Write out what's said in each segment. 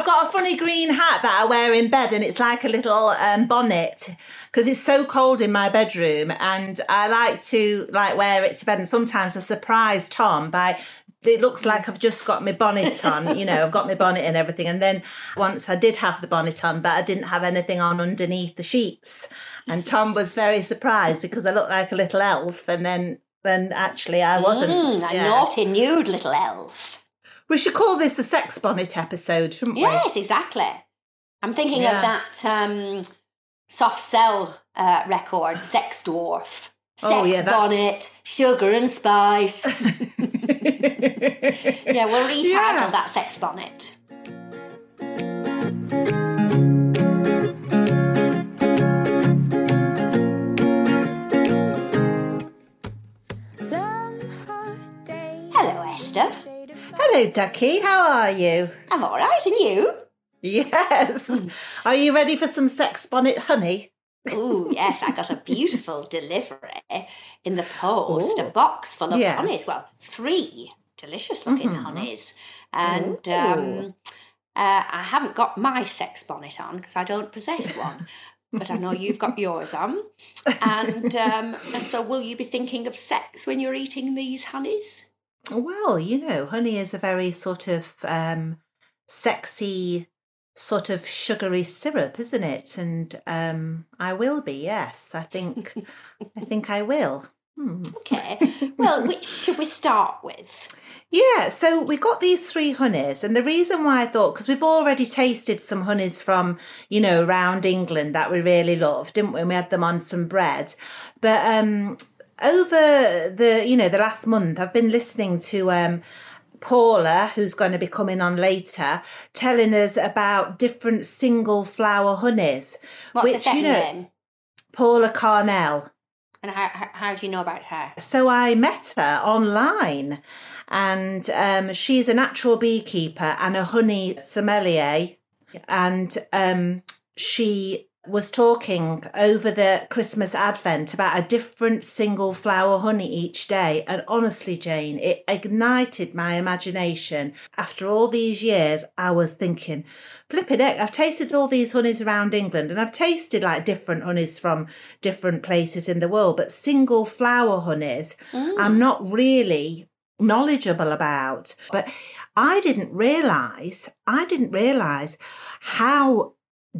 I've got a funny green hat that I wear in bed, and it's like a little um, bonnet because it's so cold in my bedroom, and I like to like wear it to bed. And sometimes I surprise Tom by it looks like I've just got my bonnet on, you know, I've got my bonnet and everything. And then once I did have the bonnet on, but I didn't have anything on underneath the sheets. And Tom was very surprised because I looked like a little elf, and then then actually I wasn't. Mm, a yeah. naughty, nude little elf. We should call this a sex bonnet episode, shouldn't we? Yes, exactly. I'm thinking Yeah. of that um, soft cell uh, record, Sex Dwarf. Sex Oh, yeah, bonnet, sugar and spice. yeah, we'll retitle Yeah. that Sex bonnet. Hello, Esther. Hello, Ducky. How are you? I'm all right, and you? Yes. Are you ready for some sex bonnet honey? Ooh, yes, I got a beautiful delivery in the post, a box full of Yeah. honeys. Well, three delicious looking Mhm. honeys. And um, uh, I haven't got my sex bonnet on because I don't possess one. But I know you've got yours on. And, um, and so, will you be thinking of sex when you're eating these honeys? Well, you know, honey is a very sort of um, sexy, sort of sugary syrup, isn't it? And um, I will be. Yes, I think. I think I will. Hmm. Okay. Well, which should we start with? Yeah, so we got these three honeys, and the reason why I thought because we've already tasted some honeys from you know around England that we really loved, didn't we? And we had them on some bread, but um, over the you know the last month, I've been listening to um, Paula, who's going to be coming on later, telling us about different single flower honeys. What's her which, second you know, name? Paula Carnell. And how, how, how do you know about her? So I met her online, and um, she's a natural beekeeper and a honey sommelier. And um, she was talking over the Christmas Advent about a different single flower honey each day. And honestly, Jane, it ignited my imagination. After all these years, I was thinking, flipping heck, I've tasted all these honeys around England and I've tasted like different honeys from different places in the world, but single flower honeys, mm. I'm not really knowledgeable about. But I didn't realize, I didn't realize how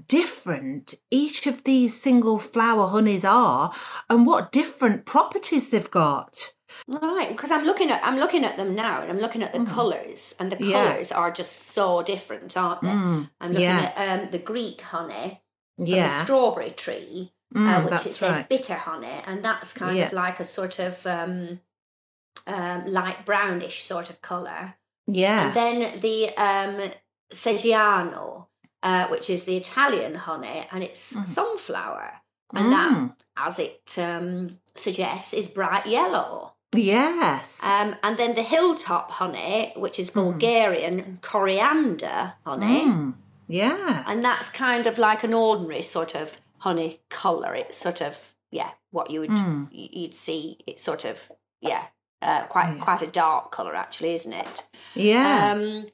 different each of these single flower honeys are and what different properties they've got. Right, because I'm looking at I'm looking at them now, and I'm looking at the colours, and the Mm. Yeah. colours are just so different, aren't they? Mm, I'm looking yeah. at um, the Greek honey from the strawberry tree, uh, Mm, which that's it says right. bitter honey, and that's kind Yeah. of like a sort of um, um, light brownish sort of colour. Yeah. And then the um, Seggiano, uh, which is the Italian honey, and it's sunflower, and that, Mm. as it um, suggests, is bright yellow. Yes. Um, and then the hilltop honey, which is Bulgarian coriander honey, Mm, Yeah. and that's kind of like an ordinary sort of honey color. It's sort of yeah, what you would Mm. you'd see. It's sort of yeah, uh, quite quite a dark color actually, isn't it? Yeah. Um,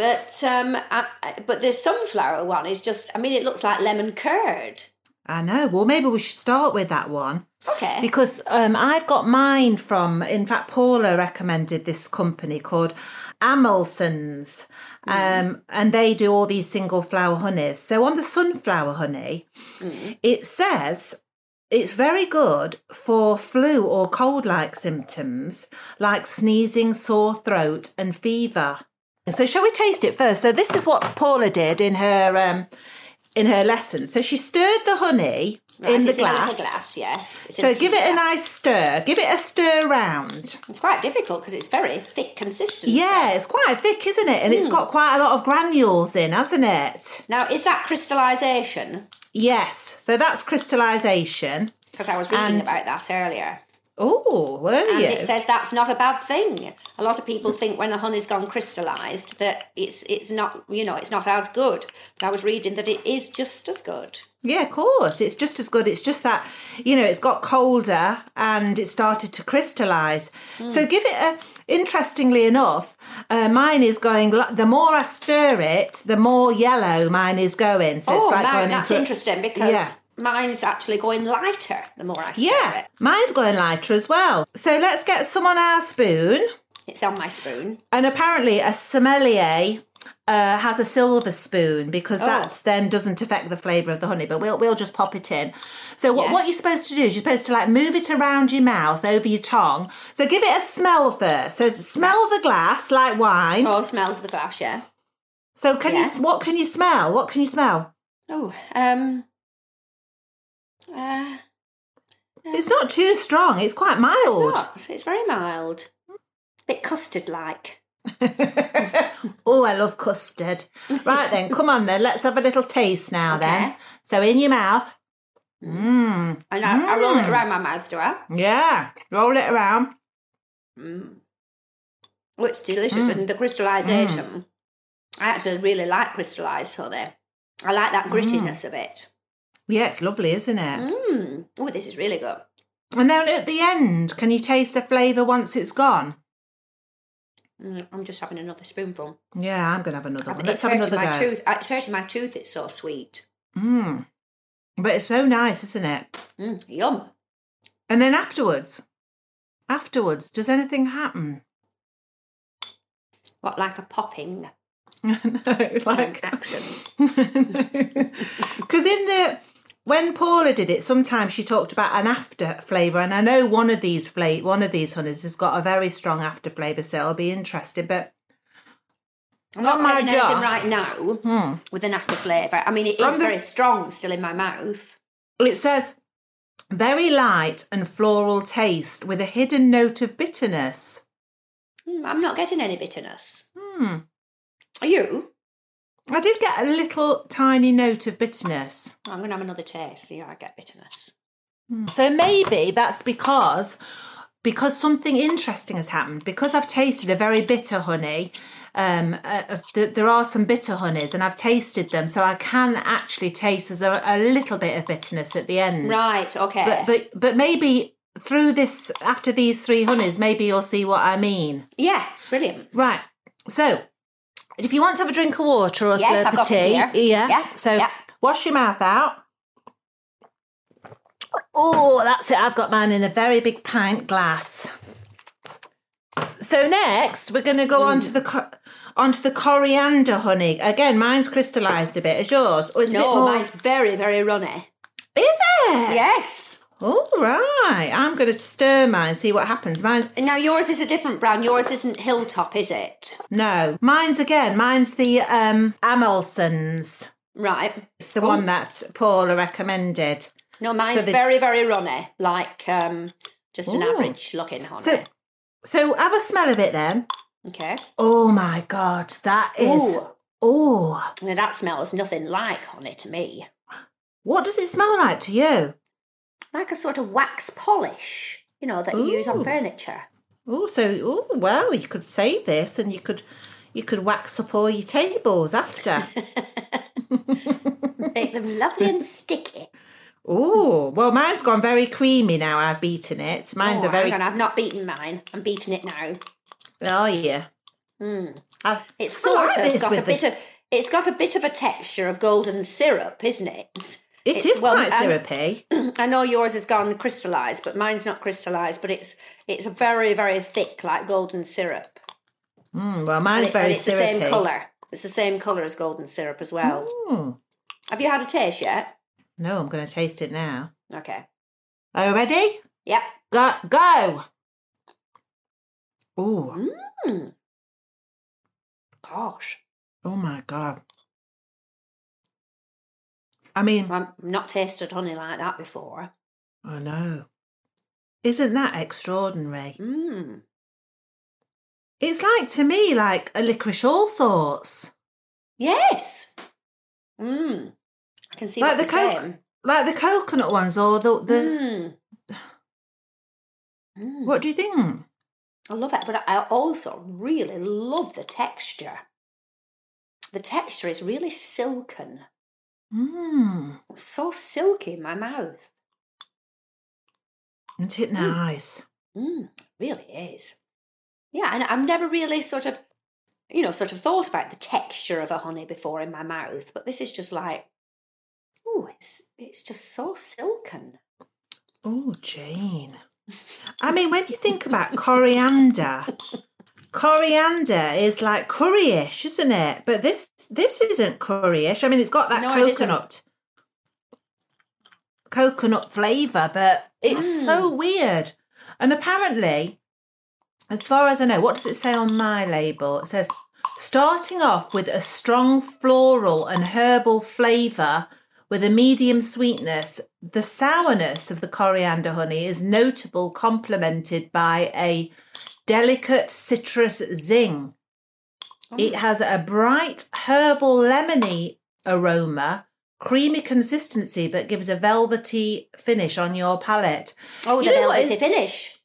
but um, I, but the sunflower one is just. I mean, it looks like lemon curd. I know. Well, maybe we should start with that one. Okay. Because um, I've got mine from, in fact, Paula recommended this company called Amelsons. Um, and they do all these single flower honeys. So on the sunflower honey, it says it's very good for flu or cold like symptoms like sneezing, sore throat, and fever. So, shall we taste it first? So, this is what Paula did in her um, in her lesson. So, she stirred the honey Right, in the glass. In glass, yes. It's So give it a nice stir. Give it a stir round. It's quite difficult because it's very thick consistency. Yeah, it's quite thick, isn't it? And it's got quite a lot of granules in, hasn't it? Now, is that crystallization? Yes. So that's crystallization. Because I was reading And- about that earlier. Oh, were And it says that's not a bad thing. A lot of people think when the honey's gone crystallized that it's it's not you know it's not as good. But I was reading that it is just as good. Yeah, of course. It's just as good. It's just that, you know, it's got colder and it started to crystallize. Hmm. So give it a, interestingly enough, uh, mine is going, the more I stir it, the more yellow mine is going. So oh, it's like mine, going that's into a- interesting because Yeah. Mine's actually going lighter the more I stir Yeah, it. mine's going lighter as well. So let's get some on our spoon. It's on my spoon. And apparently, a sommelier uh, has a silver spoon because Oh. that's then doesn't affect the flavour of the honey. But we'll we'll just pop it in. So what Yeah. what you're supposed to do is you're supposed to like move it around your mouth over your tongue. So give it a smell first. So smell the glass like wine. Oh, smell the glass, yeah. So can you Yeah. you what can you smell? What can you smell? Oh, um, uh, It's not too strong. It's quite mild. it's not. It's very mild, A bit custard-like. oh, I love custard. Right then, come on then. Let's have a little taste now then. So in your mouth. Mmm. And I, I roll it Mm. around my mouth, do I? Yeah. Roll it around. Mm. Oh, it's delicious. And the crystallization, I actually really like crystallized honey. I like that grittiness of it. Yeah, it's lovely, isn't it? Mm. Oh, this is really good. And then at the end, can you taste the flavour once it's gone? Mm, I'm just having another spoonful. Yeah, I'm going to have another one. Let's have hurting another my go. tooth. It's hurting my tooth. It's so sweet. Mm. But it's so nice, isn't it? Mm, yum. And then afterwards, afterwards, does anything happen? What, like a popping no, like action? because in the when Paula did it, sometimes she talked about an after flavour, and I know one of these fla- one of these honeys has got a very strong after flavour, so it'll be interesting. But I'm not getting anything right now with an after flavour. I mean, it is the- very strong still in my mouth. Well, it says very light and floral taste with a hidden note of bitterness. Mm, I'm not getting any bitterness. Hmm. Are you? I did get a little tiny note of bitterness. I'm going to have another taste. See how I get bitterness. So maybe that's because because something interesting has happened. Because I've tasted a very bitter honey. Um, uh, the, there are some bitter honeys, and I've tasted them, so I can actually taste there's a, a little bit of bitterness at the end. Right, okay. But but but maybe through this after these three honeys, maybe you'll see what I mean. yeah, brilliant. Right. So, if you want to have a drink of water or a Yes, slurp of tea, yeah. Yeah, So yeah. wash your mouth out. Oh, that's it. I've got mine in a very big pint glass. So next, we're going to go on to mm. the co- onto the coriander honey. Again, mine's crystallized a bit. Is yours? Or it's a bit No, more. mine's very, very runny. Is it? Yes. All right. I'm going to stir mine. See what happens. Mine's Now yours is a different brand. Yours isn't Hilltop, is it? no. Mine's again. Mine's the um Amelsons. Right. It's the Oh. one that Paula recommended. No, mine's the- very, very runny. Like um, just an Ooh. average looking honey. So, so have a smell of it then. okay. Oh my god, that is. Ooh. Oh, Now that smells nothing like honey to me. what does it smell like to you? Like a sort of wax polish, you know, that you use on furniture. Oh, so oh well, you could save this and you could you could wax up all your tables after. Make them lovely and sticky. oh, well, mine's gone very creamy now. I've beaten it. Mine's oh, a very hang on, I've not beaten mine. I'm beating it now. oh yeah. Mm. I- It's I like sort of got a with bit the- of it's got a bit of a texture of golden syrup, isn't it? It It's- is well, quite um, syrupy. I know yours has gone crystallized, but mine's not crystallized. But it's it's very very thick, like golden syrup. Mm, well, mine's it- very and it's syrupy. the same color. It's the same color as golden syrup as well. Mm. Have you had a taste yet? No, I'm going to taste it now. Okay. Are you ready? Yep. Go, go. Oh, Mm. Gosh. oh my god! I mean, I've not tasted honey like that before. I know. Isn't that extraordinary? Mm. It's like to me like a licorice all sorts. Yes. Mm. I can see Like the you're. Like the coconut ones or the, the Mm. Mm. what do you think? I love it, but I also really love the texture. The texture is really silken. Mmm. So silky in my mouth. Isn't it nice? Mm, really is. Yeah, and I've never really sort of, you know, sort of thought about the texture of a honey before in my mouth, but this is just like, oh, it's it's just so silken. Oh, Jane. I mean, when you think about coriander, coriander is like curryish, isn't it? But this this isn't curryish. I mean, it's got that No, coconut coconut flavour, but it's Mm. so weird. And apparently, as far as I know, what does it say on my label? It says starting off with a strong floral and herbal flavour with a medium sweetness. The sourness of the coriander honey is notable, complemented by a delicate citrus zing. It oh. has a bright herbal lemony aroma, creamy consistency, but gives a velvety finish on your palate. Oh, You the velvety finish.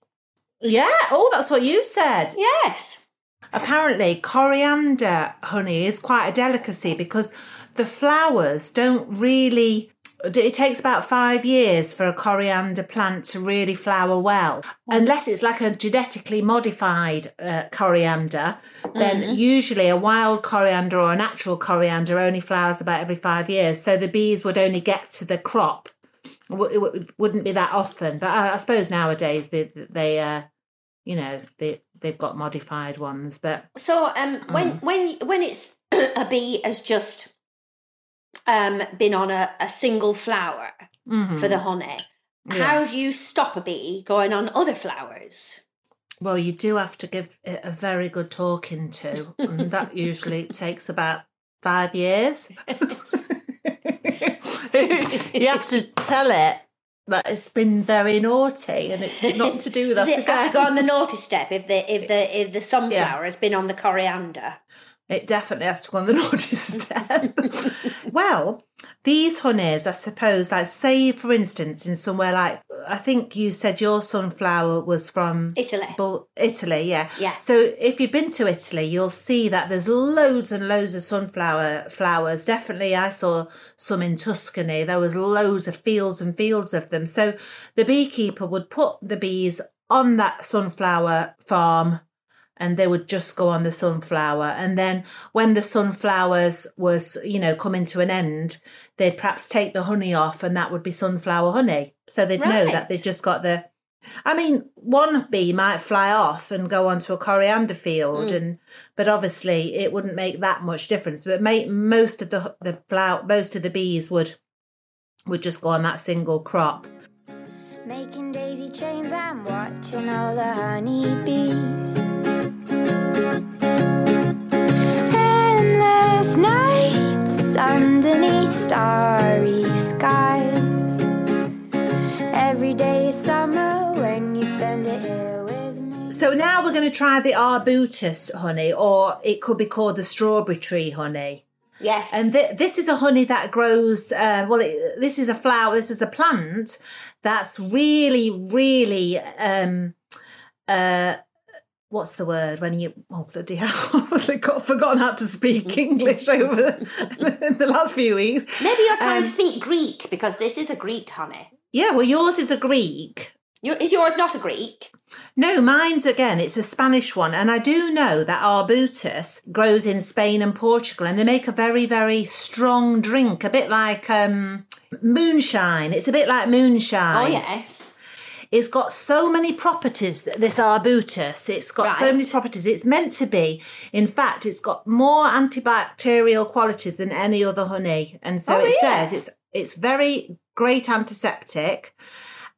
Yeah, oh, that's what you said. Yes. Apparently, coriander honey is quite a delicacy because the flowers don't really. It takes about five years for a coriander plant to really flower well. Unless it's like a genetically modified uh, coriander, then usually a wild coriander or a natural coriander only flowers about every five years. So the bees would only get to the crop. It wouldn't be that often. But I, I suppose nowadays they, they uh, you know, they, they've got modified ones. But So um, when when when it's a bee has just um been on a, a single flower Mhm. for the honey, Yeah. how do you stop a bee going on other flowers? Well, you do have to give it a very good talking to, and that usually takes about five years. you have to tell it that it's been very naughty and it's not to do with Does it have to go on the naughty step if the if the if the sunflower has been on the coriander? It definitely has to go on the naughty step. well, these honeys, I suppose, like say for instance, in somewhere like I think you said your sunflower was from Italy. Bul- Italy, yeah. Yeah. So if you've been to Italy, you'll see that there's loads and loads of sunflower flowers. Definitely, I saw some in Tuscany. There was loads of fields and fields of them. So the beekeeper would put the bees on that sunflower farm and they would just go on the sunflower. And then when the sunflowers was, you know, coming to an end, they'd perhaps take the honey off and that would be sunflower honey. So they'd know that they'd just got the I mean, one bee might fly off and go onto a coriander field, mm. and but obviously it wouldn't make that much difference. But may, most of the the flower, most of the bees would would just go on that single crop. Making daisy chains, I'm watching all the honeybees. Endless nights underneath starry skies. Every day is summer when you spend it here with me. So now we're going to try the arbutus honey, or it could be called the strawberry tree honey. Yes. And th- this is a honey that grows. Uh, well, it, this is a flower. This is a plant that's really, really. Um, uh, what's the word when you? Oh bloody hell! I was like, got forgotten how to speak English over the, the last few weeks. Maybe you're trying um, to speak Greek because this is a Greek honey. Yeah, well, yours is a Greek. You, is yours not a Greek? No, mine's again, it's a Spanish one. And I do know that arbutus grows in Spain and Portugal and they make a very, very strong drink, a bit like um, moonshine. It's a bit like moonshine. Oh yes. It's got so many properties, th- this arbutus. It's got so many properties. It's meant to be. In fact, it's got more antibacterial qualities than any other honey. And so Oh, it yeah. says it's it's very great antiseptic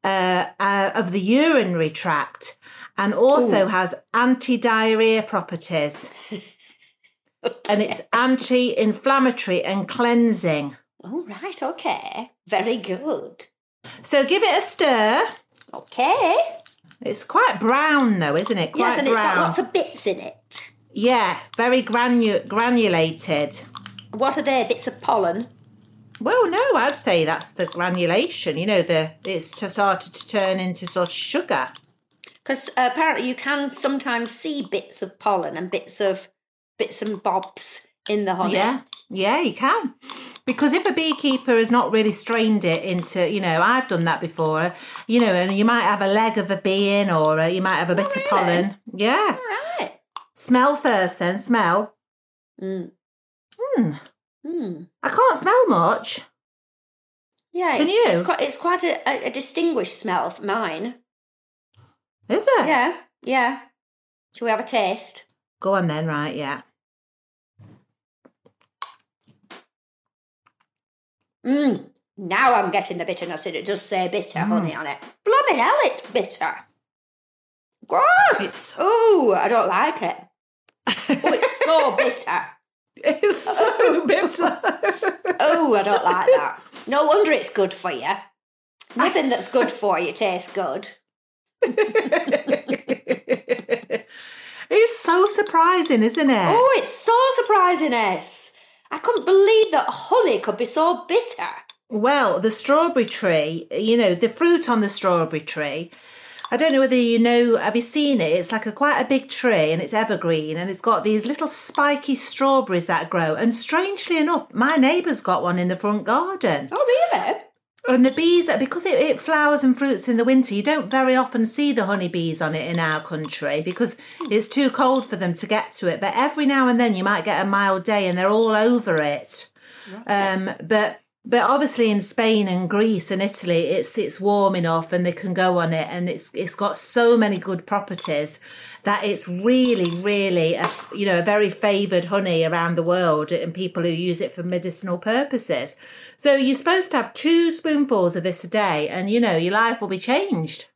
uh, uh, of the urinary tract and also has anti-diarrhea properties. and it's anti-inflammatory and cleansing. All right, okay. Very good. So give it a stir. Okay. It's quite brown though, isn't it? Quite yes, and it's got lots of bits in it. Yeah, very granu- granulated. What are they? Bits of pollen? Well, no, I'd say that's the granulation. You know, the it's to started to turn into sort of sugar. Because uh, apparently you can sometimes see bits of pollen and bits of bits and bobs in the honey. Yeah, yeah, you can. Because if a beekeeper has not really strained it into, you know, I've done that before, you know, and you might have a leg of a bee in or uh, you might have a bit really? of pollen. Yeah. All right. Smell first then, smell. Mm. Hmm. Hmm. I can't smell much. Yeah, it's, it's quite it's quite a, a, a distinguished smell for mine. Is it? Yeah, yeah. Shall we have a taste? Go on then, right, yeah. Mmm. Now I'm getting the bitterness in it. Does say bitter Mm. honey on it. Blooming hell, it's bitter. Gross. It's- Oh, I don't like it. Oh, it's so bitter. It's so bitter. Oh, I don't like that. No wonder it's good for you. Nothing that's good for you tastes good. it's so surprising, isn't it? Oh, it's so surprising, S. I couldn't believe that honey could be so bitter. Well, the strawberry tree, you know, the fruit on the strawberry tree. I don't know whether you know, have you seen it? It's like a quite a big tree and it's evergreen and it's got these little spiky strawberries that grow. And strangely enough, my neighbour's got one in the front garden. Oh, really? And the bees, because it, it flowers and fruits in the winter, you don't very often see the honeybees on it in our country because it's too cold for them to get to it. But every now and then you might get a mild day and they're all over it. Um, but but obviously in Spain and Greece and Italy, it's it's warm enough and they can go on it, and it's it's got so many good properties that it's really really a, you know a very favoured honey around the world, and people who use it for medicinal purposes. So you're supposed to have two spoonfuls of this a day, and you know your life will be changed.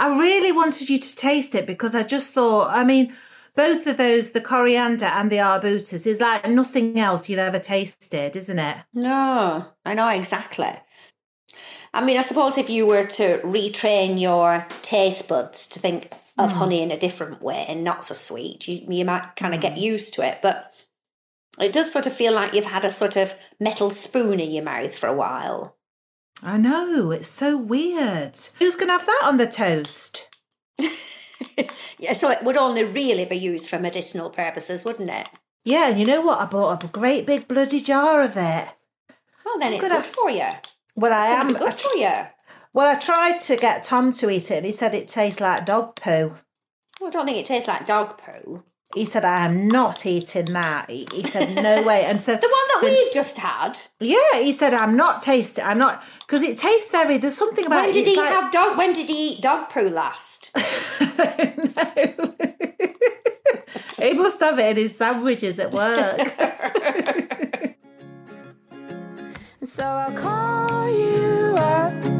I really wanted you to taste it because I just thought, I mean, both of those, the coriander and the arbutus, is like nothing else you've ever tasted, isn't it? No, I know exactly. I mean, I suppose if you were to retrain your taste buds to think of hmm. honey in a different way and not so sweet, you, you might kind of get hmm. used to it. But it does sort of feel like you've had a sort of metal spoon in your mouth for a while. I know, it's so weird. Who's going to have that on the toast? Yeah, so it would only really be used for medicinal purposes, wouldn't it? Yeah, and you know what? I bought a great big bloody jar of it. Well, then it's Good good for you. Well, It's I am. be I good tr- for you. Well, I tried to get Tom to eat it, and he said it tastes like dog poo. Well, I don't think it tastes like dog poo. He said, "I am not eating that." He, he said, "No way." And so The one that we've just had. Yeah, he said, "I'm not tasting. I'm not because it tastes very. There's something about When did it's he like- have dog? When did he eat dog poo last? he must have it in his sandwiches at work. So I'll call you up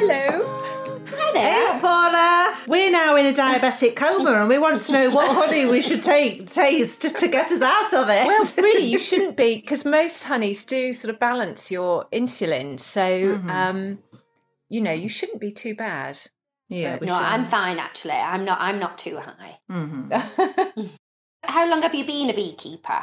Hello. Hi Hey, there. Paula. We're now in a diabetic coma, and we want to know what honey we should take taste to, to get us out of it. Well, really, you shouldn't be because most honeys do sort of balance your insulin. So, Mm-hmm. um, you know, you shouldn't be too bad. yeah, No, should. I'm fine actually. I'm not. I'm not too high. Mm-hmm. How long have you been a beekeeper?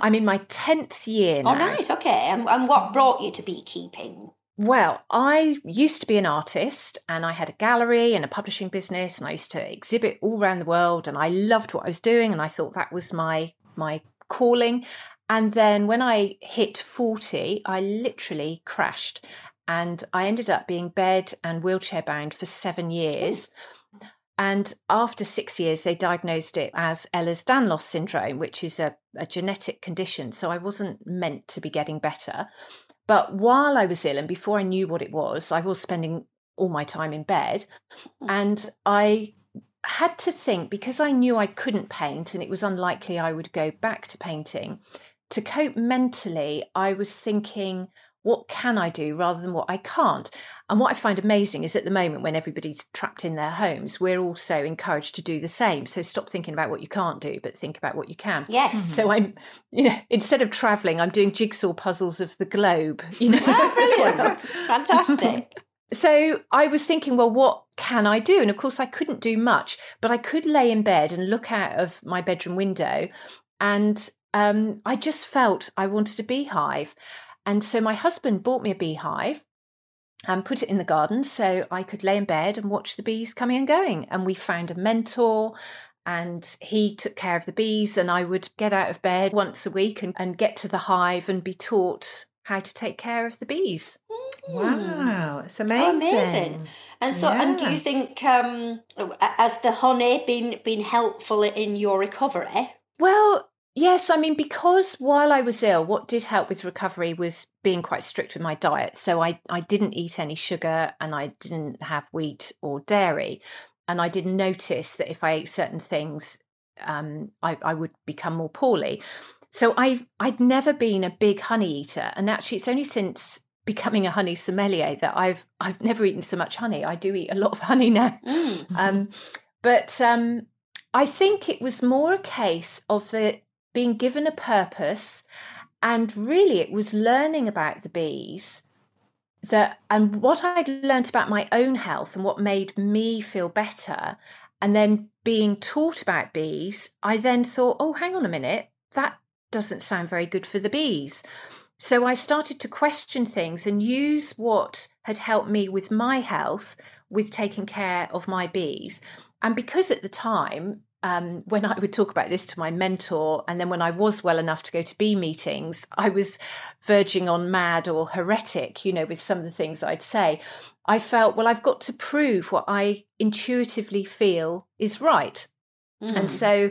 I'm in my 10th year now. Oh, right. Okay. And, and what brought you to beekeeping? Well, I used to be an artist and I had a gallery and a publishing business and I used to exhibit all around the world and I loved what I was doing and I thought that was my my calling. And then when I hit 40, I literally crashed and I ended up being bed and wheelchair bound for 7 years. And after six years, they diagnosed it as Ehlers Danlos syndrome, which is a, a genetic condition. So I wasn't meant to be getting better. But while I was ill and before I knew what it was, I was spending all my time in bed. Hmm. And I had to think because I knew I couldn't paint and it was unlikely I would go back to painting. To cope mentally, I was thinking, what can I do rather than what I can't? And what I find amazing is at the moment, when everybody's trapped in their homes, we're also encouraged to do the same. So stop thinking about what you can't do, but think about what you can. Yes. So I'm, you know, instead of traveling, I'm doing jigsaw puzzles of the globe. You know, Oh, brilliant. Fantastic. so I was thinking, well, what can I do? And of course, I couldn't do much, but I could lay in bed and look out of my bedroom window. And um, I just felt I wanted a beehive. And so my husband bought me a beehive and put it in the garden so I could lay in bed and watch the bees coming and going. And we found a mentor. And he took care of the bees, and I would get out of bed once a week and, and get to the hive and be taught how to take care of the bees. wow, it's amazing. Oh, amazing. And so, and do you think um, has the honey been been helpful in your recovery? Well, yes. I mean, because while I was ill, what did help with recovery was being quite strict with my diet. So I, I didn't eat any sugar and I didn't have wheat or dairy. And I did notice that if I ate certain things, um, I, I would become more poorly. So I I'd never been a big honey eater, and actually, it's only since becoming a honey sommelier that I've I've never eaten so much honey. I do eat a lot of honey now. Mm. Um, but um, I think it was more a case of the being given a purpose, and really it was learning about the bees that and what I'd learnt about my own health and what made me feel better, and then being taught about bees, I then thought, oh, hang on a minute, that doesn't sound very good for the bees. So I started to question things and use what had helped me with my health with taking care of my bees. And because at the time, um, when I would talk about this to my mentor, and then when I was well enough to go to bee meetings, I was verging on mad or heretic, you know, with some of the things I'd say. I felt, well, I've got to prove what I intuitively feel is right. Mm. And so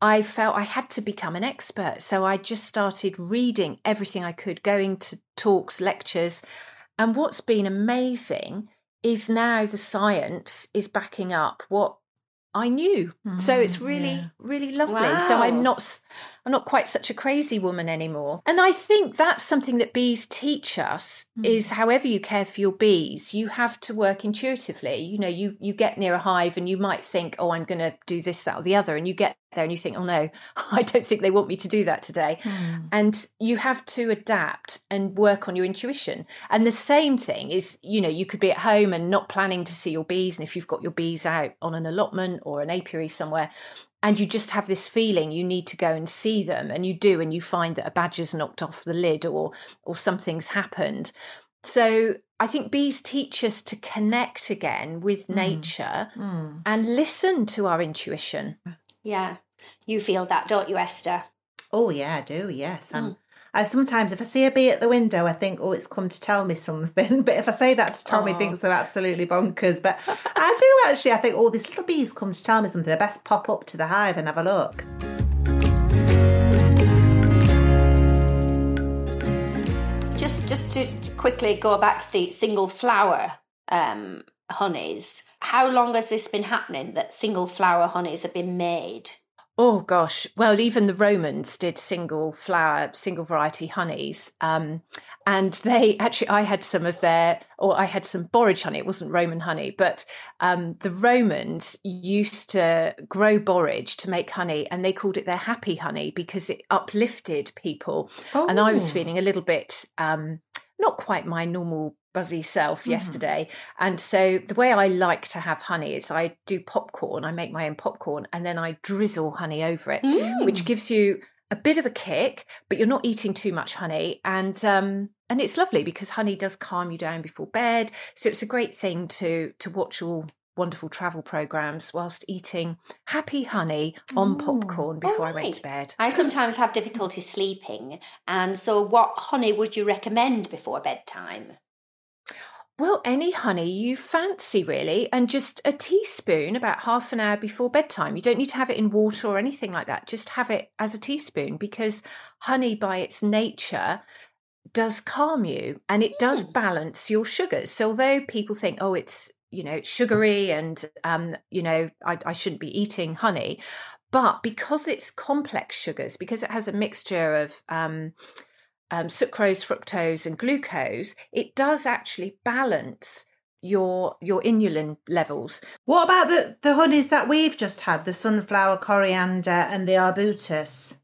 I felt I had to become an expert. So I just started reading everything I could, going to talks, lectures. And what's been amazing is now the science is backing up what I knew. so it's Mm, really, yeah. really lovely. So I'm not I'm not quite such a crazy woman anymore. And I think that's something that bees teach us hmm. is however you care for your bees, you have to work intuitively. You know, you you get near a hive and you might think, "Oh, I'm going to do this that or the other." And you get there and you think, "Oh no, I don't think they want me to do that today." Hmm. And you have to adapt and work on your intuition. And the same thing is, you know, you could be at home and not planning to see your bees and if you've got your bees out on an allotment or an apiary somewhere, and you just have this feeling you need to go and see them and you do and you find that a badger's knocked off the lid or or something's happened so i think bees teach us to connect again with hmm. nature hmm. and listen to our intuition Yeah, you feel that, don't you, Esther? Oh yeah, I do. Yes, I'm. Hmm. I sometimes, if I see a bee at the window, I think, "Oh, it's come to tell me something." But if I say that to Tommy, Aw. thinks they're absolutely bonkers. But I do actually. I think, "Oh, this little bee's come to tell me something." I best pop up to the hive and have a look. Just just to quickly go back to the single flower um, honeys. how long has this been happening that single flower honeys have been made? Oh gosh, well, even the Romans did single flower, single variety honeys. Um, and they actually, I had some of their, or I had some borage honey. It wasn't Roman honey, but um, the Romans used to grow borage to make honey, and they called it their happy honey because it uplifted people. And I was Oh. feeling a little bit um, not quite my normal buzzy self yesterday. And so the way I like to have honey is I do popcorn, I make my own popcorn, and then I drizzle honey over it, which gives you a bit of a kick, but you're not eating too much honey. And um and it's lovely because honey does calm you down before bed. So it's a great thing to to watch all wonderful travel programs whilst eating happy honey on popcorn before I went to bed. I sometimes have difficulty sleeping, and so what honey would you recommend before bedtime? Well, any honey you fancy, really, and just a teaspoon about half an hour before bedtime. You don't need to have it in water or anything like that. Just have it as a teaspoon because honey, by its nature, does calm you and it does balance your sugars. So, although people think, oh, it's you know it's sugary and um, you know I, I shouldn't be eating honey, but because it's complex sugars, because it has a mixture of um, um, sucrose, fructose, and glucose, it does actually balance your your insulin levels. What about the, the honeys that we've just had, the sunflower, coriander, and the arbutus?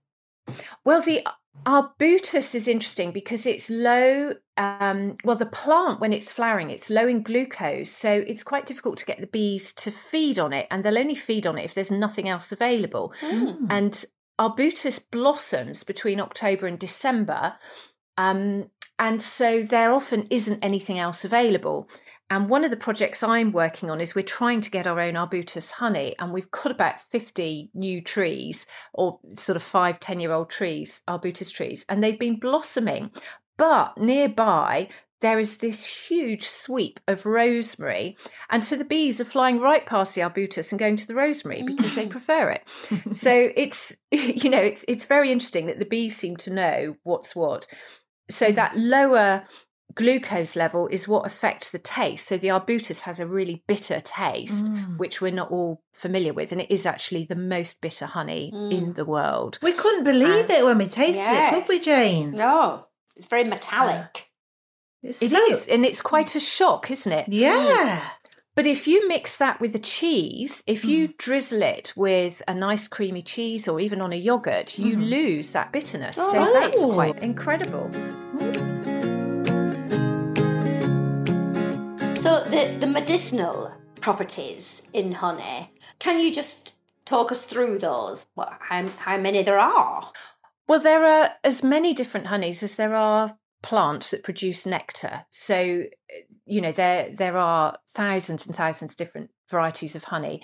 Well, the arbutus is interesting because it's low. Um, well, the plant when it's flowering, it's low in glucose, so it's quite difficult to get the bees to feed on it, and they'll only feed on it if there's nothing else available. And arbutus blossoms between October and December, um, and so there often isn't anything else available. And one of the projects I'm working on is we're trying to get our own arbutus honey, and we've got about 50 new trees, or sort of five, 10 year old trees, arbutus trees, and they've been blossoming. But nearby, there is this huge sweep of rosemary. And so the bees are flying right past the arbutus and going to the rosemary because they mm. prefer it. so it's, you know, it's, it's very interesting that the bees seem to know what's what. So mm. that lower glucose level is what affects the taste. So the arbutus has a really bitter taste, mm. which we're not all familiar with. And it is actually the most bitter honey in the world. We couldn't believe it when we tasted it, could we, Jane? No, it's very metallic. Uh, It's It so- is, and it's quite a shock, isn't it? Yeah. But if you mix that with the cheese, if you mm. drizzle it with a nice creamy cheese or even on a yogurt, you mm. lose that bitterness. Oh, so Oh. that's quite incredible. So the the medicinal properties in honey. Can you just talk us through those? What how how many there are? Well, there are as many different honeys as there are plants that produce nectar. So, you know, there there are thousands and thousands of different varieties of honey.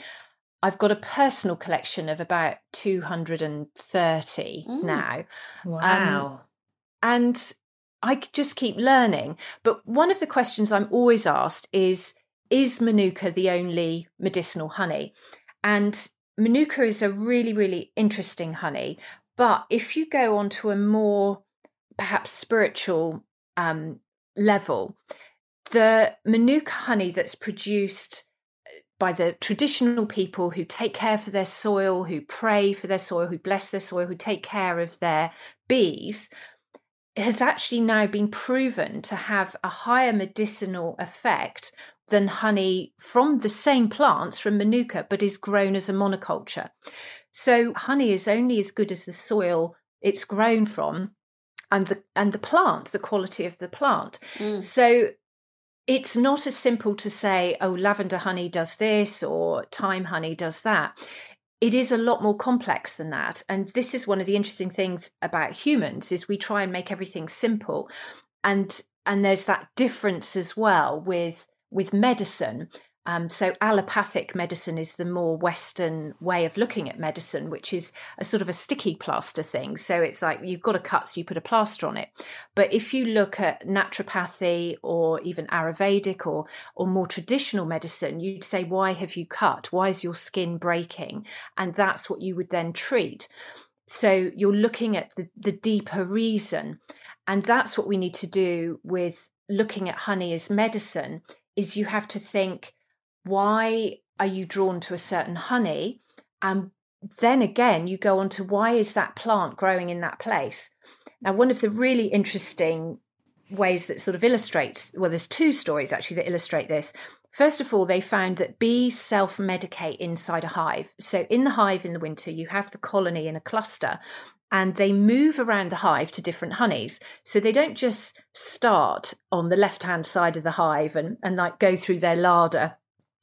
I've got a personal collection of about 230 Mm. now. Wow. and I just keep learning. But one of the questions I'm always asked is Is Manuka the only medicinal honey? And Manuka is a really, really interesting honey. But if you go on to a more perhaps spiritual um, level, the Manuka honey that's produced uh, by the traditional people who take care for their soil, who pray for their soil, who bless their soil, who take care of their bees, has actually now been proven to have a higher medicinal effect than honey from the same plants from Manuka, but is grown as a monoculture. So honey is only as good as the soil it's grown from and the and the plant, the quality of the plant. Mm. So it's not as simple to say, oh, lavender honey does this or thyme honey does that. It is a lot more complex than that. And this is one of the interesting things about humans is we try and make everything simple. And and there's that difference as well with with medicine. Um, so allopathic medicine is the more Western way of looking at medicine, which is a sort of a sticky plaster thing. So it's like you've got a cut, so you put a plaster on it. But if you look at naturopathy or even Ayurvedic or or more traditional medicine, you'd say, why have you cut? Why is your skin breaking? And that's what you would then treat. So you're looking at the, the deeper reason. And that's what we need to do with looking at honey as medicine is you have to think why are you drawn to a certain honey? And then again, you go on to why is that plant growing in that place? Now, one of the really interesting ways that sort of illustrates well, there's two stories actually that illustrate this. First of all, they found that bees self medicate inside a hive. So, in the hive in the winter, you have the colony in a cluster and they move around the hive to different honeys. So, they don't just start on the left hand side of the hive and, and like go through their larder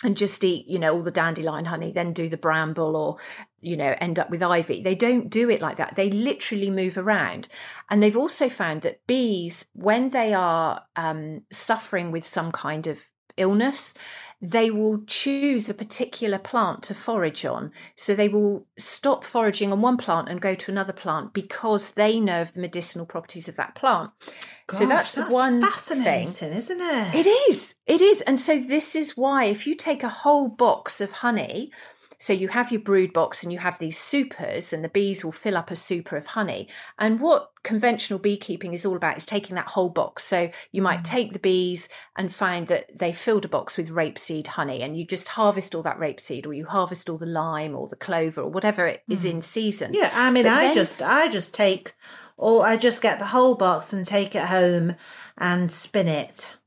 and just eat, you know, all the dandelion honey, then do the bramble or, you know, end up with ivy. They don't do it like that. They literally move around. And they've also found that bees, when they are um, suffering with some kind of illness, they will choose a particular plant to forage on. So they will stop foraging on one plant and go to another plant because they know of the medicinal properties of that plant. Gosh, so that's, the one fascinating, thing. isn't it? It is. It is. And so this is why if you take a whole box of honey, so you have your brood box and you have these supers, and the bees will fill up a super of honey. And what conventional beekeeping is all about is taking that whole box. So you might Mm. take the bees and find that they filled a box with rapeseed honey, and you just harvest all that rapeseed, or you harvest all the lime or the clover or whatever it is in season. Mm. Yeah, I mean, But I then- just, I just take, or I just get the whole box and take it home and spin it.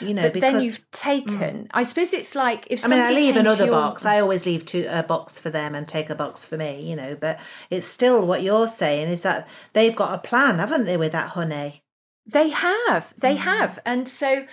You know, But because then you've taken. I suppose it's like if I mean, I leave another your- box. I always leave two, a box for them and take a box for me. You know, but it's still what you're saying is that they've got a plan, haven't they, with that honey? They have, they Mm. have. And so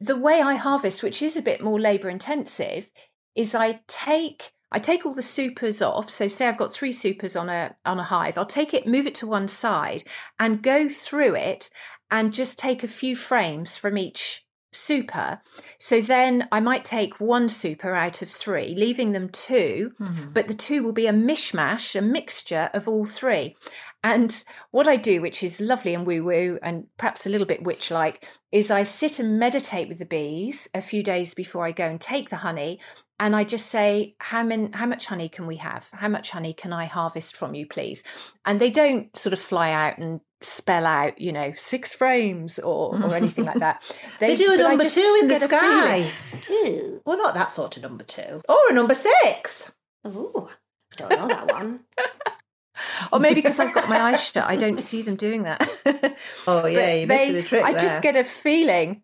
the way I harvest, which is a bit more labor intensive, is I take I take all the supers off. So say I've got three supers on a on a hive. I'll take it, move it to one side, and go through it and just take a few frames from each super. So then I might take one super out of three, leaving them 2 mm-hmm. but the two will be a mishmash, a mixture of all three. And what I do, which is lovely and woo woo and perhaps a little bit witch like, is I sit and meditate with the bees a few days before I go and take the honey. And I just say, how, many, how much honey can we have? How much honey can I harvest from you, please? And they don't sort of fly out and spell out, you know, six frames or, or anything like that. They, do a number just two in the get a feeling. sky. Ooh, Well, not that sort of number two, or a number six. ooh, don't know that one. Or maybe because I've got my eyes shut, I don't see them doing that. Oh yeah, you're missing the trick I there. just get a feeling.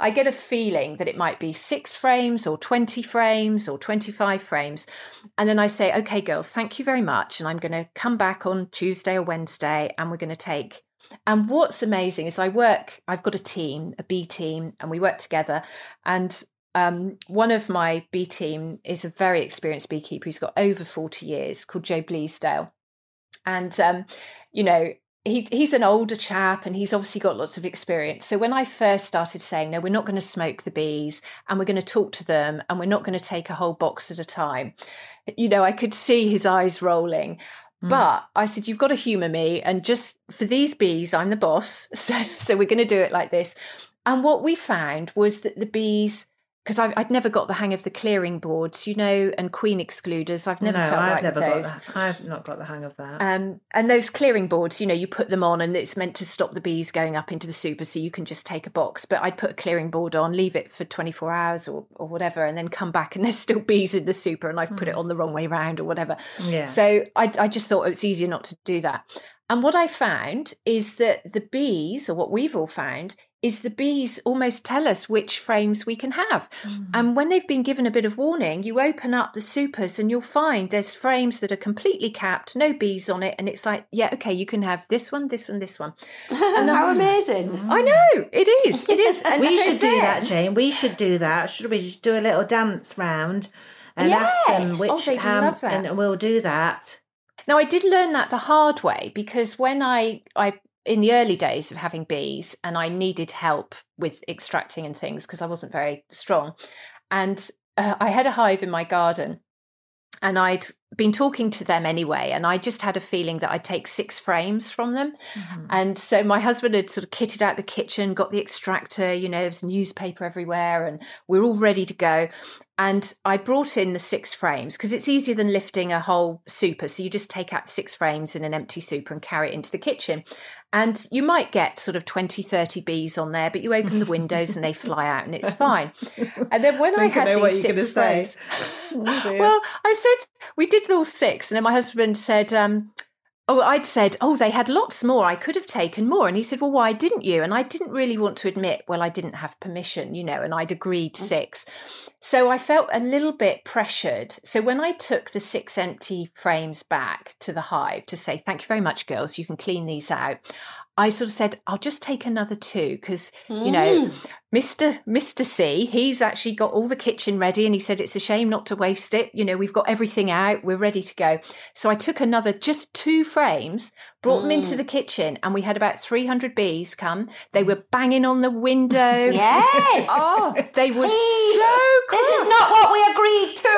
I get a feeling that it might be six frames or 20 frames or 25 frames. And then I say, okay, girls, thank you very much. And I'm going to come back on Tuesday or Wednesday and we're going to take. And what's amazing is I work, I've got a team, a B team, and we work together. And um, one of my B team is a very experienced beekeeper who's got over 40 years called Joe Bleasdale. And, um, you know, he, he's an older chap and he's obviously got lots of experience. So when I first started saying, no, we're not going to smoke the bees and we're going to talk to them and we're not going to take a whole box at a time, you know, I could see his eyes rolling. But I said, you've got to humour me. And just for these bees, I'm the boss. So, so we're going to do it like this. And what we found was that the bees, because I'd never got the hang of the clearing boards, you know, and queen excluders. I've never no, felt I've never with got those. that. I've not got the hang of that. Um, and those clearing boards, you know, you put them on and it's meant to stop the bees going up into the super so you can just take a box. But I'd put a clearing board on, leave it for 24 hours or, or whatever, and then come back and there's still bees in the super and I've put it on the wrong way round or whatever. yeah. So I, I just thought it was easier not to do that. And what I found is that the bees, or what we've all found, is the bees almost tell us which frames we can have. Mm. And when they've been given a bit of warning, you open up the supers and you'll find there's frames that are completely capped, no bees on it. And it's like, yeah, okay, you can have this one, this one, this one. How amazing. I know, it is. It is. We so should do that, Jane. We should do that. Should we just do a little dance round and ask them oh, which Oh, they'd um, love that. and we'll do that. Now I did learn that the hard way because when I I in the early days of having bees and I needed help with extracting and things because I wasn't very strong and uh, I had a hive in my garden and I'd been talking to them anyway, and I just had a feeling that I'd take six frames from them. Mm-hmm. And so my husband had sort of kitted out the kitchen, got the extractor, you know, there's newspaper everywhere, and we're all ready to go. And I brought in the six frames because it's easier than lifting a whole super. So you just take out six frames in an empty super and carry it into the kitchen. And you might get sort of 20, 30 bees on there, but you open the windows and they fly out and it's fine. And then when I I had these six frames, Oh, well, I said we did all six, and then my husband said, um, "Oh, I'd said, oh, they had lots more. I could have taken more." And he said, "Well, why didn't you?" And I didn't really want to admit, well, I didn't have permission, you know, and I'd agreed six. So I felt a little bit pressured. So when I took the six empty frames back to the hive to say, "Thank you very much, girls, you can clean these out," I sort of said, "I'll just take another two because you know." Mr. Mr. C, he's actually got all the kitchen ready and he said it's a shame not to waste it. You know, we've got everything out, we're ready to go. So I took another just two frames, brought them into the kitchen, and we had about 300 bees come. They were banging on the window. Yes. Oh, they were See, so this is not what we agreed to.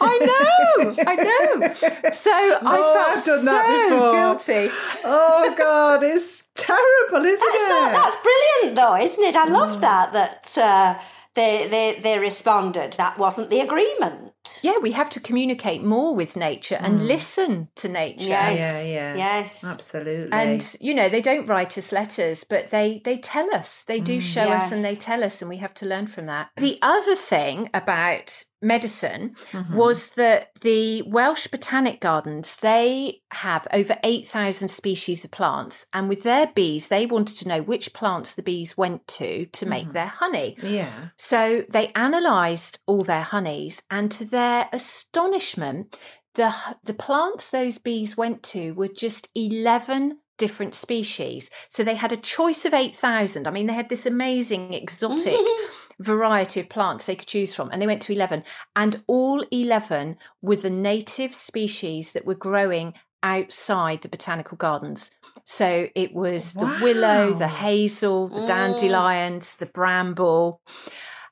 I know, I know. So I Oh, felt done that so guilty. oh God, it's terrible, isn't That's, so, it? that's brilliant, though, isn't it? I Mm. love that that uh, they, they they responded. That wasn't the agreement. Yeah, we have to communicate more with nature and mm. listen to nature. Yes, yeah, yeah. yes. Absolutely. and you know they don't write us letters but they they tell us they do mm. show us and they tell us and we have to learn from that the other thing about medicine Mm-hmm. was that the welsh botanic gardens they have over 8000 species of plants and with their bees they wanted to know which plants the bees went to to make their honey yeah. so they analysed all their honeys, and to their astonishment, the the plants those bees went to were just eleven different species. So they had a choice of eight thousand. I mean, they had this amazing exotic variety of plants they could choose from, and they went to eleven, and all eleven were the native species that were growing outside the botanical gardens. So it was the willow, the Wow. hazel, the dandelions, the bramble.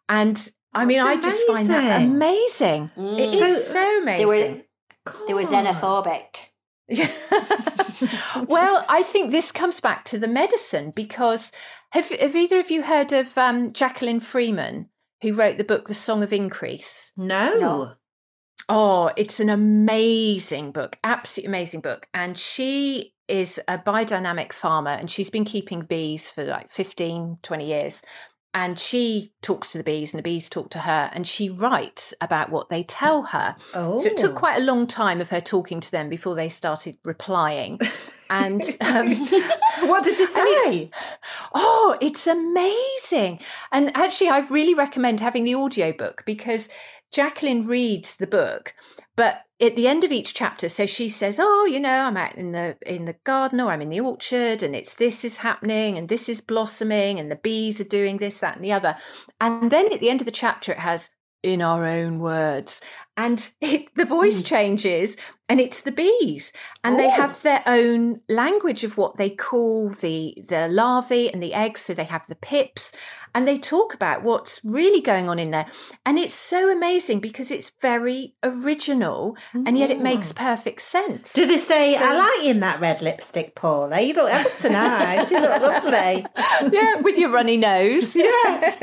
And I mean, I just find that amazing. amazing. It Mm. is so amazing. They were they were xenophobic. well, I think this comes back to the medicine because have, have either of you heard of um, Jacqueline Freeman, who wrote the book The Song of Increase? No. No. Oh, it's an amazing book, absolutely amazing book. And she is a biodynamic farmer and she's been keeping bees for like 15, 20 years. And she talks to the bees and the bees talk to her and she writes about what they tell her. Oh. So it took quite a long time of her talking to them before they started replying. And um, What did they say? Oh, it's amazing. And actually, I really recommend having the audiobook because Jacqueline reads the book, but at the end of each chapter, so she says, "Oh, you know, I'm out in the in the garden or I'm in the orchard and it's this is happening and this is blossoming and the bees are doing this, that, and the other." And then at the end of the chapter, it has in our own words and it, the voice hmm. changes and it's the bees and they have oh. their own language of what they call the the larvae and the eggs so they have the pips and they talk about what's really going on in there and it's so amazing because it's very original and yet it mm-hmm. makes perfect sense do they say, So- I like you in that red lipstick, Paula? You look ever so nice. You look lovely. yeah with your runny nose Yeah.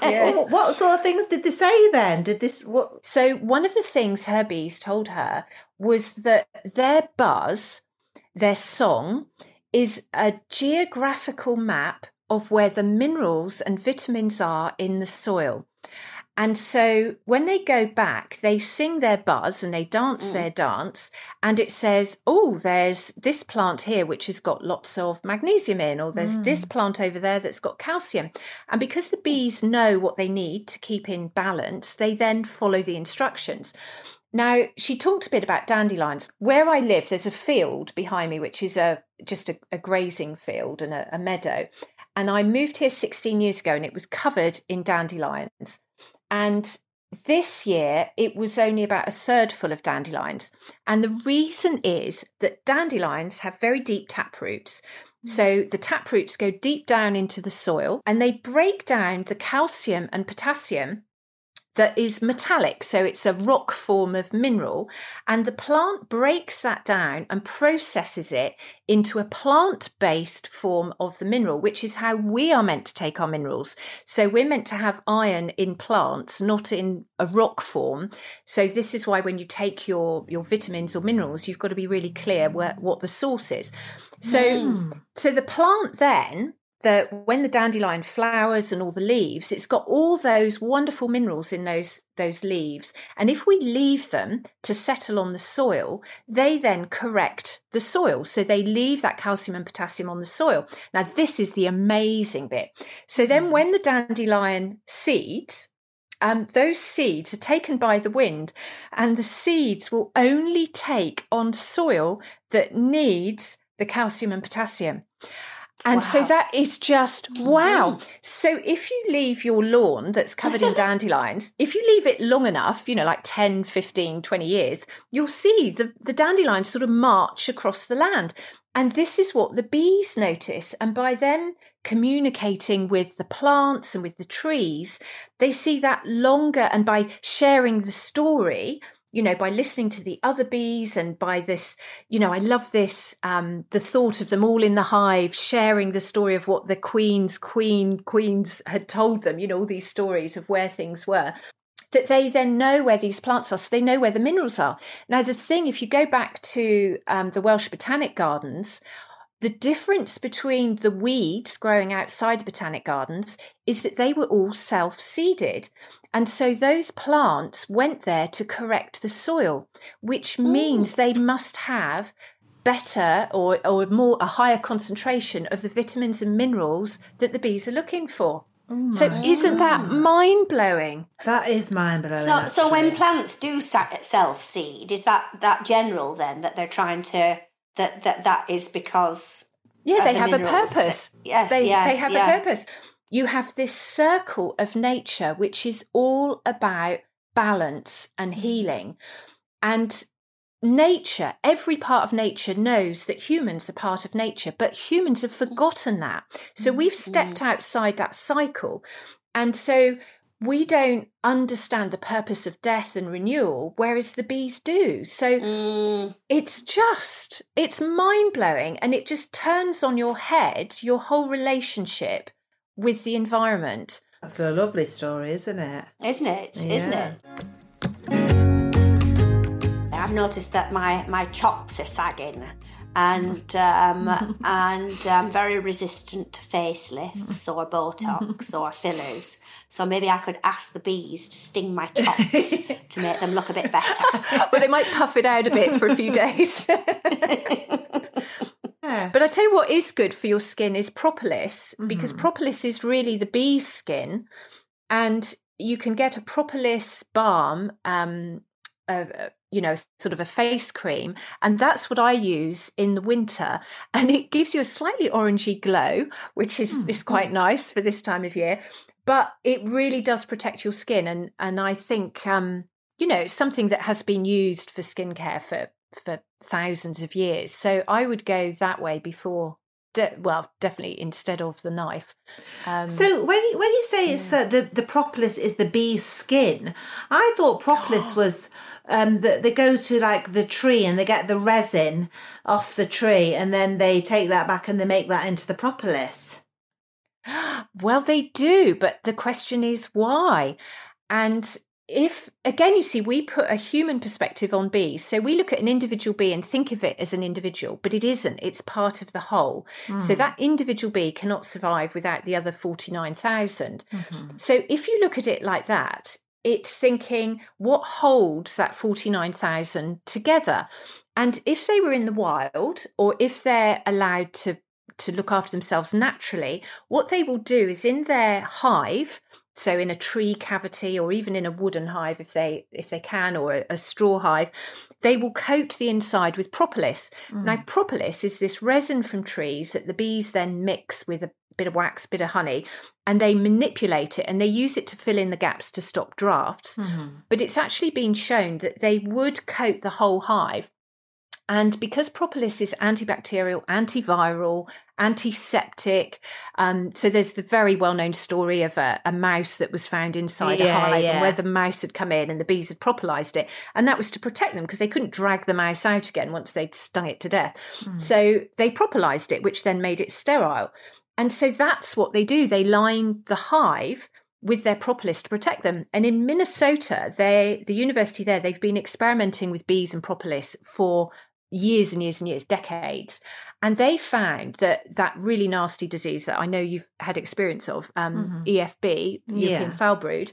Well, what sort of things did they say then? Did this, what? So, one of the things her bees told her was that their buzz, their song, is a geographical map of where the minerals and vitamins are in the soil. And so when they go back, they sing their buzz and they dance mm. their dance. And it says, oh, there's this plant here which has got lots of magnesium in, or there's this mm. plant over there that's got calcium. And because the bees know what they need to keep in balance, they then follow the instructions. Now, she talked a bit about dandelions. Where I live, there's a field behind me, which is a just a, a grazing field and a, a meadow. And I moved here 16 years ago and it was covered in dandelions. And this year, it was only about a third full of dandelions. And the reason is that dandelions have very deep tap roots. Hmm. So the tap roots go deep down into the soil and they break down the calcium and potassium that is metallic. So it's a rock form of mineral. And the plant breaks that down and processes it into a plant based form of the mineral, which is how we are meant to take our minerals. So we're meant to have iron in plants, not in a rock form. So this is why when you take your, your vitamins or minerals, you've got to be really clear where, what the source is. So, mm. so the plant then that when the dandelion flowers and all the leaves, it's got all those wonderful minerals in those those leaves. And if we leave them to settle on the soil, they then correct the soil. So they leave that calcium and potassium on the soil. Now this is the amazing bit. So then mm. when the dandelion seeds, um, those seeds are taken by the wind, and the seeds will only take on soil that needs the calcium and potassium. And wow. so that is just wow. So if you leave your lawn that's covered in dandelions, if you leave it long enough, you know, like 10, 15, 20 years, you'll see the, the dandelions sort of march across the land. And this is what the bees notice. And by them communicating with the plants and with the trees, they see that longer. And by sharing the story, you know, by listening to the other bees and by this, you know, I love this, um, the thought of them all in the hive sharing the story of what the queen's queen queens had told them, you know, all these stories of where things were. That they then know where these plants are, so they know where the minerals are. Now, the thing, if you go back to um, the Welsh Botanic Gardens, the difference between the weeds growing outside the botanic gardens is that they were all self seeded. And so those plants went there to correct the soil, which oh. means they must have better or, or more a higher concentration of the vitamins and minerals that the bees are looking for. Oh so isn't that mind blowing? That is mind blowing. So, so when plants do self seed, is that that general then that they're trying to that that that is because yeah they the have minerals. a purpose. Yes, they, yes, they have yeah. a purpose you have this circle of nature, which is all about balance and mm-hmm. healing. And nature, every part of nature knows that humans are part of nature, but humans have forgotten that. So we've mm-hmm. stepped outside that cycle. And so we don't understand the purpose of death and renewal, whereas the bees do. So mm. it's just, it's mind blowing and it just turns on your head your whole relationship with the environment. That's a lovely story, isn't it? Isn't it? Yeah. Isn't it? I've noticed that my, my chops are sagging and um, and I'm very resistant to facelifts or Botox or fillers. So maybe I could ask the bees to sting my chops to make them look a bit better. well, they might puff it out a bit for a few days. But I tell you what is good for your skin is propolis mm-hmm. because propolis is really the bee's skin, and you can get a propolis balm, um, uh, you know, sort of a face cream, and that's what I use in the winter, and it gives you a slightly orangey glow, which is mm-hmm. is quite nice for this time of year. But it really does protect your skin, and and I think um, you know it's something that has been used for skincare for for thousands of years. So I would go that way before. De- well, definitely instead of the knife. Um, so when you, when you say yeah. it's that the the propolis is the bee's skin, I thought propolis was um that they go to like the tree and they get the resin off the tree and then they take that back and they make that into the propolis. Well, they do, but the question is why. And if again you see we put a human perspective on bees so we look at an individual bee and think of it as an individual but it isn't. It's part of the whole. Mm. so that individual bee cannot survive without the other 49,000 mm-hmm. so if you look at it like that it's thinking what holds that 49,000 together? And if they were in the wild or if they're allowed to to look after themselves naturally what they will do is in their hive so in a tree cavity or even in a wooden hive if they if they can or a, a straw hive they will coat the inside with propolis mm. now propolis is this resin from trees that the bees then mix with a bit of wax bit of honey and they manipulate it and they use it to fill in the gaps to stop drafts mm. but it's actually been shown that they would coat the whole hive And because propolis is antibacterial, antiviral, antiseptic, um, so there's the very well known story of a, a, mouse that was found inside a hive yeah. and where the mouse had come in and the bees had propolized it. And that was to protect them because they couldn't drag the mouse out again once they'd stung it to death. So they propolized it, which then made it sterile. And so that's what they do. They line the hive with their propolis to protect them. And in Minnesota, they the university there, they've been experimenting with bees and propolis for years and years and years, decades. And they found that that really nasty disease that I know you've had experience of, um, mm-hmm. EFB, European Yeah. foul brood.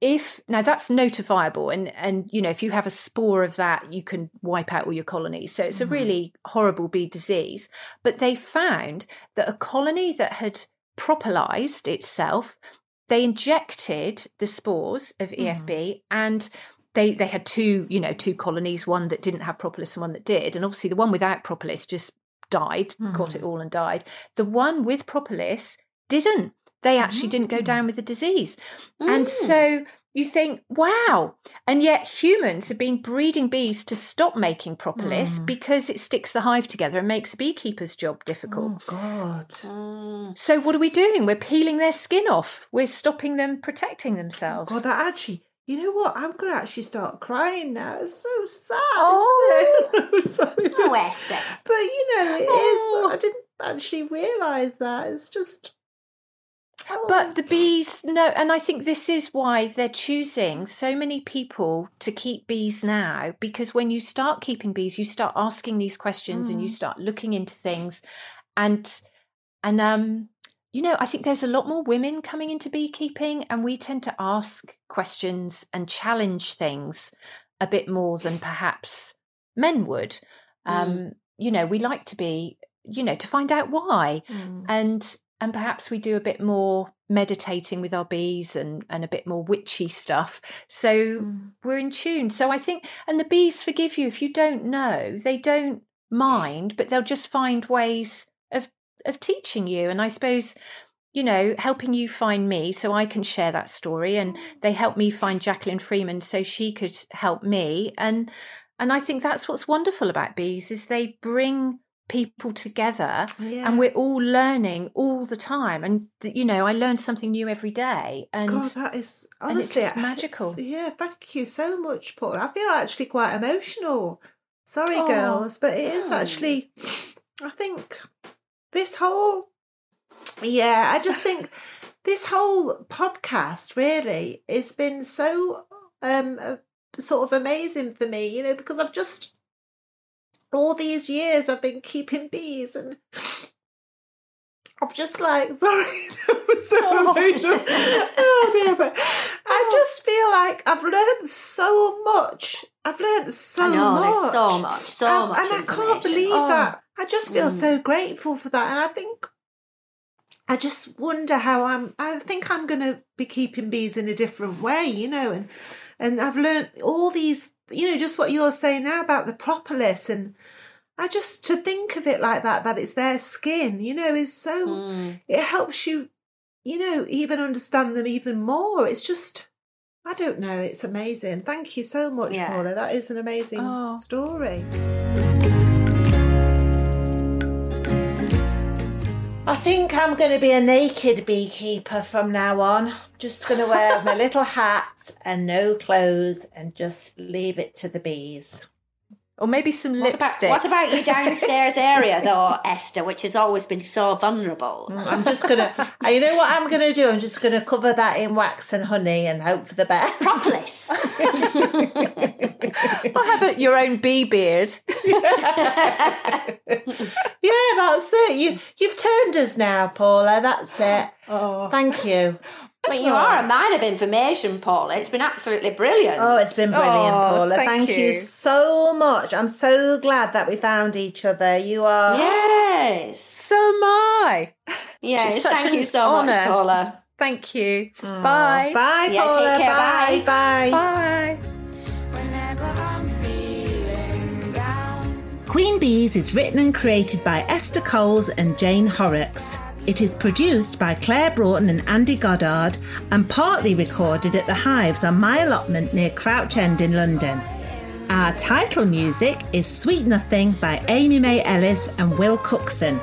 If now that's notifiable, and and you know if you have a spore of that, you can wipe out all your colonies. So it's a mm-hmm. really horrible bee disease. But they found that a colony that had propolized itself, they injected the spores of EFB mm-hmm. and they they had two, you know, two colonies, one that didn't have propolis and one that did. And obviously the one without propolis just died, caught it hmm. all and died. The one with propolis didn't. They actually didn't go down ah. with the disease. And so hmm. you think, wow. And yet humans have been breeding bees to stop making propolis hmm. because it sticks the hive together and makes beekeeper's job difficult. Oh God. Mm. So what are we doing? We're peeling their skin off. We're stopping them protecting oh, themselves. God, that actually. You know what? I'm gonna actually start crying now. It's so sad, Oh. isn't it? Oh. But you know, it is. Oh. I didn't actually realise that. It's just. Oh. But the bees, no, and I think this is why they're choosing so many people to keep bees now. Because when you start keeping bees, you start asking these questions and you start looking into things, and and um, you know, I think there's a lot more women coming into beekeeping, and we tend to ask questions and challenge things a bit more than perhaps men would. Um, you know, we like to be, you know, to find out why Mm. and and perhaps we do a bit more meditating with our bees and and a bit more witchy stuff so Mm. we're in tune so i think and the bees forgive you if you don't know they don't mind but they'll just find ways of teaching you and i suppose you know helping you find me so i can share that story and they helped me find jacqueline freeman so she could help me and and i think that's what's wonderful about bees is they bring people together Yeah. and we're all learning all the time and you know i learn something new every day and God, that is it's honestly it's- magical. Yeah, thank you so much, Paul. I feel actually quite emotional. Sorry, Oh. girls, but it is oh. actually. I think this whole. Yeah, I just think this whole podcast really has been so um sort of amazing for me. You know, because I've just all these years I've been keeping bees and. I'm just like sorry, that was so Oh. emotional. oh dear, but I just feel like I've learned so much. I've learned so I know, much. there's so much, so and, much and I can't believe Oh. that. I just feel so grateful for that, and I think I just wonder how I'm. I think I'm going to be keeping bees in a different way, you know, and and I've learned all these, you know, just what you're saying now about the propolis and. I just to think of it like that, that it's their skin, you know, is so Mm. it helps you, you know, even understand them even more. It's just, I don't know, it's amazing. Thank you so much, Paula. That is an amazing Oh. story. I think I'm going to be a naked beekeeper from now on. Just going to wear my little hat and no clothes and just leave it to the bees. Or maybe some What about, lipstick what about your downstairs area, though, Esther, which has always been so vulnerable? Mm, I'm just going to, you know what I'm going to do? I'm just going to cover that in wax and honey and hope for the best. Propolis. or have a, your own bee beard Yeah, that's it. You you've turned us now, Paula. That's it. oh Thank you. I mean, you are a mine of information, Paula. It's been absolutely brilliant. Oh, it's been brilliant, Oh, Paula. thank Thank, you. you. so much. I'm so glad that we found each other. You are. yes. so am i Yes. such Thank you so much. Paula. thank you bye Bye, Yeah, take Paula. care. Bye. Bye. Bye. bye Whenever I'm feeling down. Queen Bees is written and created by Esther Coles and Jane Horrocks. It is produced by Claire Broughton and Andy Goddard and partly recorded at the Hives on my allotment near Crouch End in London. Our title music is Sweet Nothing by Amy May Ellis and Will Cookson.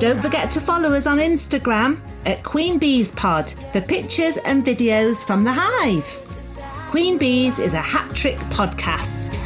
Don't forget to follow us on Instagram at Queen Bees Pod for pictures and videos from the hive. Queen Bees is a hat trick podcast.